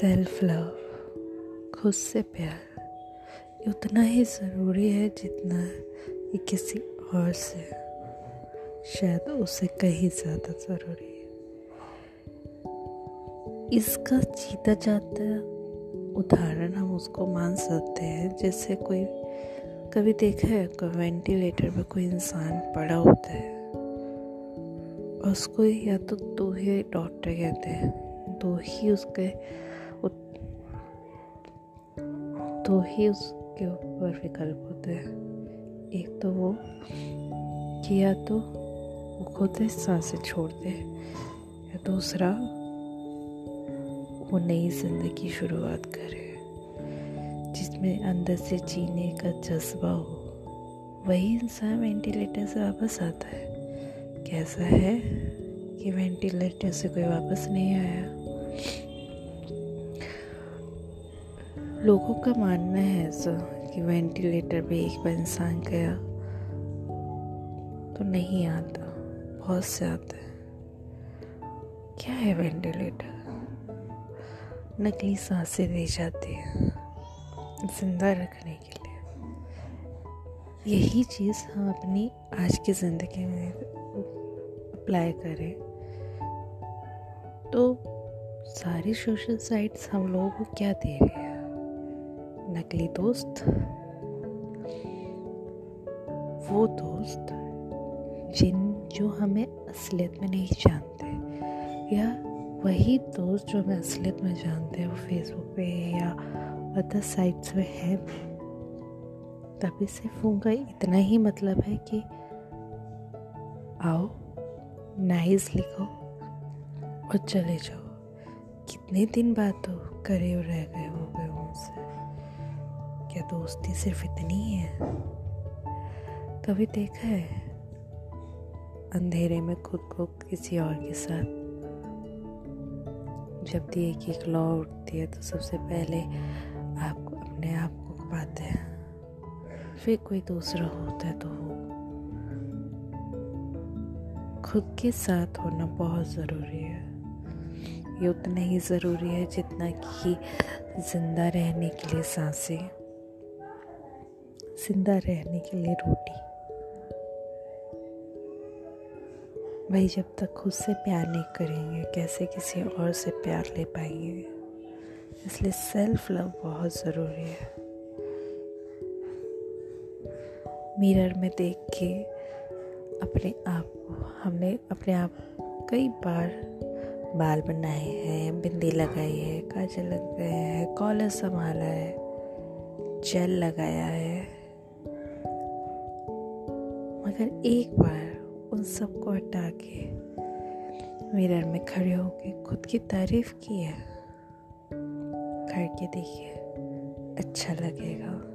Self love खुद से प्यार उतना ही ज़रूरी है जितना ये किसी और से शायद उसे कहीं ज़्यादा ज़रूरी है। इसका जीता जाता उदाहरण हम उसको मान सकते हैं। जैसे कोई, कभी देखा है, कोई वेंटिलेटर पे कोई इंसान पड़ा होता है। उसको या तो दो ही डॉक्टर कहते हैं, दो ही उसके दो ही उसके ऊपर विकल्प होते हैं। एक तो वो किया तो वो खुद साँसें छोड़ दे या दूसरा वो नई ज़िंदगी शुरुआत करे, जिसमें अंदर से जीने का जज्बा हो। वही इंसान वेंटिलेटर से वापस आता है। कैसा है कि वेंटिलेटर से कोई वापस नहीं आया? लोगों का मानना है ऐसा कि वेंटिलेटर पे एक बार इंसान गया तो नहीं आता, बहुत से आता है। क्या है वेंटिलेटर? नकली साँसें दी जाती हैं ज़िंदा रखने के लिए। यही चीज़ हम अपनी आज की ज़िंदगी में अप्लाई करें। तो सारी सोशल साइट्स हम लोगों को क्या दे रही है? नकली दोस्त, वो दोस्त जिन जो हमें असलियत में नहीं जानते, या वही दोस्त जो हमें असलियत में जानते हैं, वो फेसबुक पे या अदर साइट्स पे है। तभी सिर्फ़ उनका इतना ही मतलब है कि आओ नाइस लिखो और चले जाओ। कितने दिन बाद तो करे रह गए हो गए उनसे। क्या दोस्ती सिर्फ़ इतनी है? कभी देखा है? अंधेरे में खुद को किसी और के साथ। जब दिए की क्लॉ उठती है तो सबसे पहले आपको अपने आप को पाते हैं। फिर कोई दूसरा होता है तो खुद के साथ होना बहुत ज़रूरी है। ये उतना ही ज़रूरी है जितना कि ज़िंदा रहने के लिए साँसें। ज़िंदा रहने के लिए रोटी। भाई, जब तक खुद से प्यार नहीं करेंगे, कैसे किसी और से प्यार ले पाएँगे? इसलिए सेल्फ लव बहुत ज़रूरी है। मिरर में देख के अपने आप को, हमने अपने आप कई बार बाल बनाए हैं, बिंदी लगाई है, काजल लग गए हैं कॉलर संभाला है जेल लगाया है। मगर एक बार उन सबको हटा के मिरर में खड़े होके खुद की तारीफ़ की है करके देखिए अच्छा लगेगा।